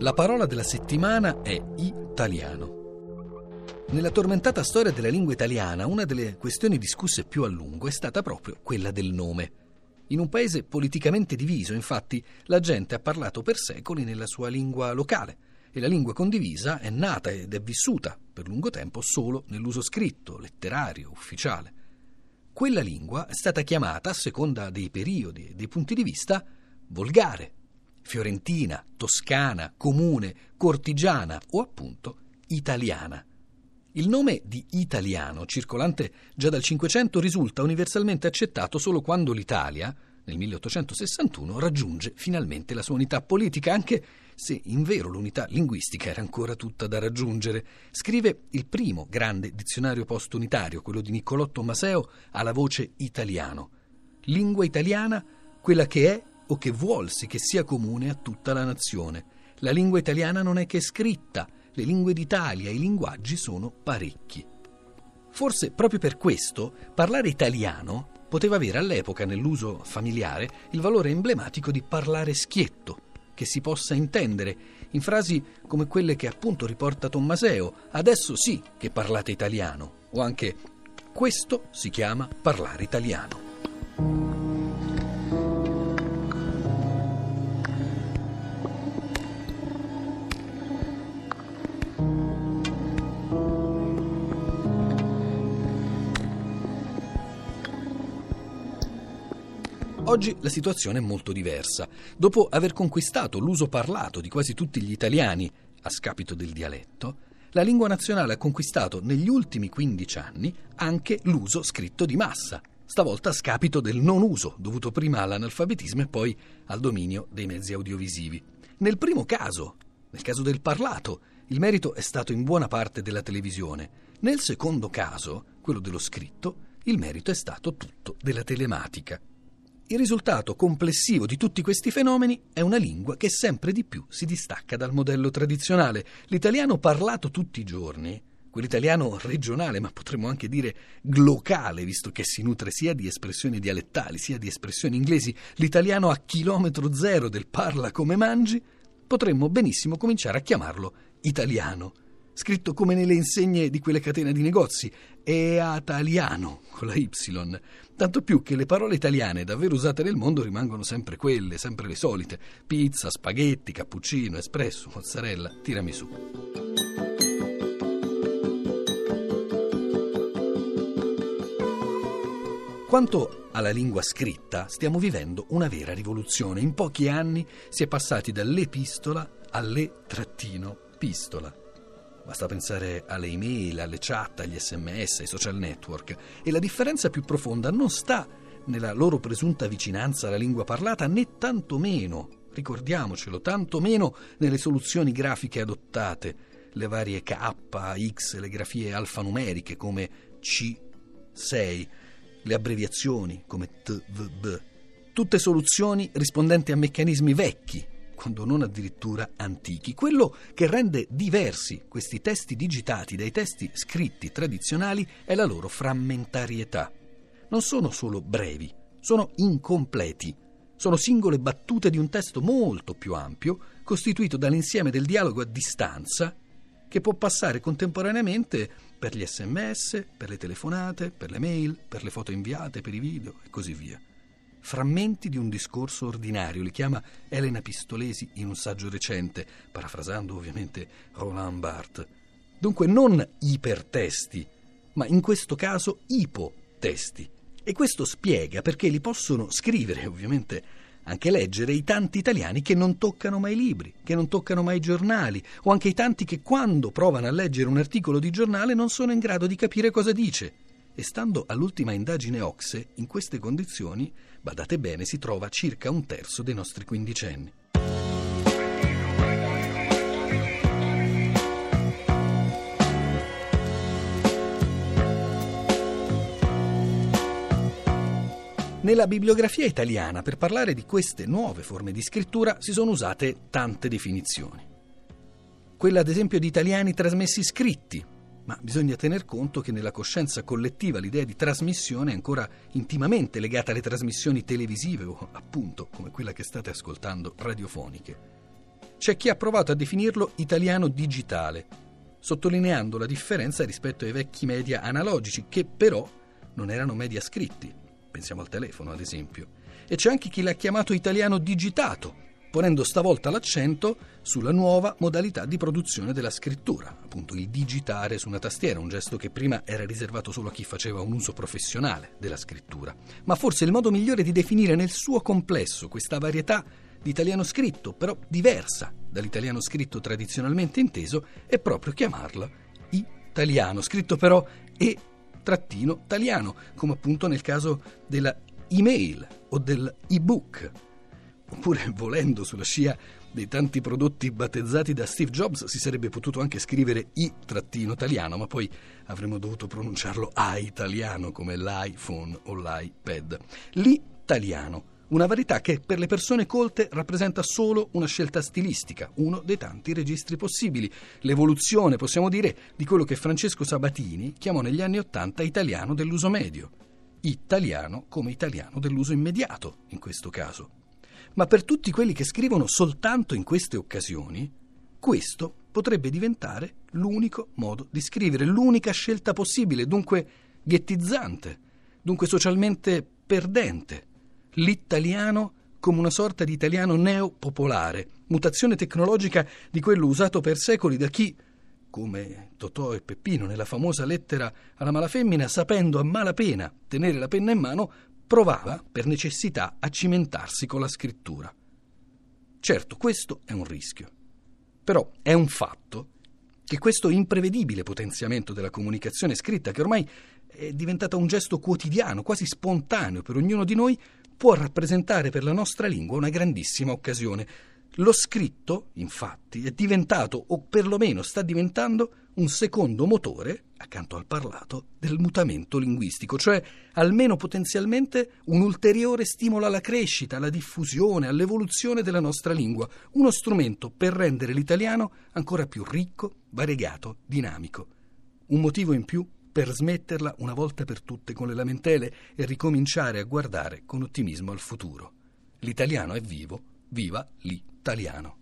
La parola della settimana è italiano. Nella tormentata storia della lingua italiana, una delle questioni discusse più a lungo è stata proprio quella del nome. In un paese politicamente diviso, infatti, la gente ha parlato per secoli nella sua lingua locale e la lingua condivisa è nata ed è vissuta per lungo tempo solo nell'uso scritto, letterario, ufficiale. Quella lingua è stata chiamata, a seconda dei periodi e dei punti di vista, volgare fiorentina, toscana, comune, cortigiana o appunto italiana. Il nome di italiano, circolante già dal Cinquecento, risulta universalmente accettato solo quando l'Italia, nel 1861, raggiunge finalmente la sua unità politica, anche se in vero l'unità linguistica era ancora tutta da raggiungere. Scrive il primo grande dizionario post-unitario, quello di Niccolò Tommaseo, alla voce italiano. Lingua italiana, quella che è o che vuolsi che sia comune a tutta la nazione. La lingua italiana non è che scritta, le lingue d'Italia, i linguaggi sono parecchi. Forse proprio per questo parlare italiano poteva avere all'epoca nell'uso familiare il valore emblematico di parlare schietto, che si possa intendere in frasi come quelle che appunto riporta Tommaseo, adesso sì che parlate italiano, o anche questo si chiama parlare italiano. Oggi la situazione è molto diversa. Dopo aver conquistato l'uso parlato di quasi tutti gli italiani, a scapito del dialetto, la lingua nazionale ha conquistato negli ultimi 15 anni anche l'uso scritto di massa, stavolta a scapito del non uso, dovuto prima all'analfabetismo e poi al dominio dei mezzi audiovisivi. Nel primo caso, nel caso del parlato, il merito è stato in buona parte della televisione. Nel secondo caso, quello dello scritto, il merito è stato tutto della telematica. Il risultato complessivo di tutti questi fenomeni è una lingua che sempre di più si distacca dal modello tradizionale. L'italiano parlato tutti i giorni, quell'italiano regionale, ma potremmo anche dire glocale, visto che si nutre sia di espressioni dialettali sia di espressioni inglesi, l'italiano a chilometro zero del parla come mangi, potremmo benissimo cominciare a chiamarlo italiano scritto come nelle insegne di quelle catene di negozi, Eataliano con la Y. Tanto più che le parole italiane davvero usate nel mondo rimangono sempre quelle, sempre le solite: pizza, spaghetti, cappuccino, espresso, mozzarella, tiramisù. Quanto alla lingua scritta, stiamo vivendo una vera rivoluzione. In pochi anni si è passati dall'epistola alle-pistola. Basta pensare alle email, alle chat, agli sms, ai social network. E la differenza più profonda non sta nella loro presunta vicinanza alla lingua parlata, né tantomeno, ricordiamocelo, tantomeno nelle soluzioni grafiche adottate, le varie K, X, le grafie alfanumeriche come C6, le abbreviazioni come TVB. Tutte soluzioni rispondenti a meccanismi vecchi, quando non addirittura antichi. Quello che rende diversi questi testi digitati dai testi scritti tradizionali è la loro frammentarietà. Non sono solo brevi, sono incompleti. Sono singole battute di un testo molto più ampio, costituito dall'insieme del dialogo a distanza, che può passare contemporaneamente per gli sms, per le telefonate, per le mail, per le foto inviate, per i video e così via frammenti di un discorso ordinario, li chiama Elena Pistolesi in un saggio recente, parafrasando ovviamente Roland Barthes. Dunque non ipertesti, ma in questo caso ipotesti. E questo spiega perché li possono scrivere, ovviamente anche leggere, i tanti italiani che non toccano mai libri, che non toccano mai giornali, o anche i tanti che quando provano a leggere un articolo di giornale non sono in grado di capire cosa dice. E stando all'ultima indagine Ocse, in queste condizioni badate bene, si trova circa un terzo dei nostri quindicenni. Nella bibliografia italiana per parlare di queste nuove forme di scrittura si sono usate tante definizioni. Quella ad esempio di italiani trasmessi scritti, ma bisogna tener conto che nella coscienza collettiva l'idea di trasmissione è ancora intimamente legata alle trasmissioni televisive o appunto come quella che state ascoltando radiofoniche. c'è chi ha provato a definirlo italiano digitale, sottolineando la differenza rispetto ai vecchi media analogici, che però non erano media scritti. Pensiamo al telefono, ad esempio. E c'è anche chi l'ha chiamato italiano digitato, ponendo stavolta l'accento sulla nuova modalità di produzione della scrittura, appunto il digitare su una tastiera, un gesto che prima era riservato solo a chi faceva un uso professionale della scrittura. Ma forse il modo migliore di definire nel suo complesso questa varietà di italiano scritto, però diversa dall'italiano scritto tradizionalmente inteso, è proprio chiamarla italiano, scritto però e trattino italiano, come appunto nel caso della email o dell'ebook Oppure, volendo sulla scia dei tanti prodotti battezzati da Steve Jobs, si sarebbe potuto anche scrivere i-italiano, ma poi avremmo dovuto pronunciarlo a-italiano come l'iPhone o l'iPad. L'italiano, una varietà che per le persone colte rappresenta solo una scelta stilistica, uno dei tanti registri possibili, l'evoluzione, possiamo dire, di quello che Francesco Sabatini chiamò negli anni Ottanta italiano dell'uso medio. Italiano come italiano dell'uso immediato, in questo caso ma per tutti quelli che scrivono soltanto in queste occasioni, questo potrebbe diventare l'unico modo di scrivere, l'unica scelta possibile, dunque ghettizzante, dunque socialmente perdente. L'italiano come una sorta di italiano neopopolare, mutazione tecnologica di quello usato per secoli da chi, come Totò e Peppino nella famosa lettera alla malafemmina, sapendo a malapena tenere la penna in mano, provava, per necessità, a cimentarsi con la scrittura. Certo, questo è un rischio. Però è un fatto che questo imprevedibile potenziamento della comunicazione scritta, che ormai è diventata un gesto quotidiano, quasi spontaneo per ognuno di noi, può rappresentare per la nostra lingua una grandissima occasione. Lo scritto, infatti, è diventato, o perlomeno sta diventando, un secondo motore, accanto al parlato, del mutamento linguistico, cioè almeno potenzialmente un ulteriore stimolo alla crescita, alla diffusione, all'evoluzione della nostra lingua, uno strumento per rendere l'italiano ancora più ricco, variegato, dinamico. Un motivo in più per smetterla una volta per tutte con le lamentele e ricominciare a guardare con ottimismo al futuro. L'italiano è vivo, viva l'italiano.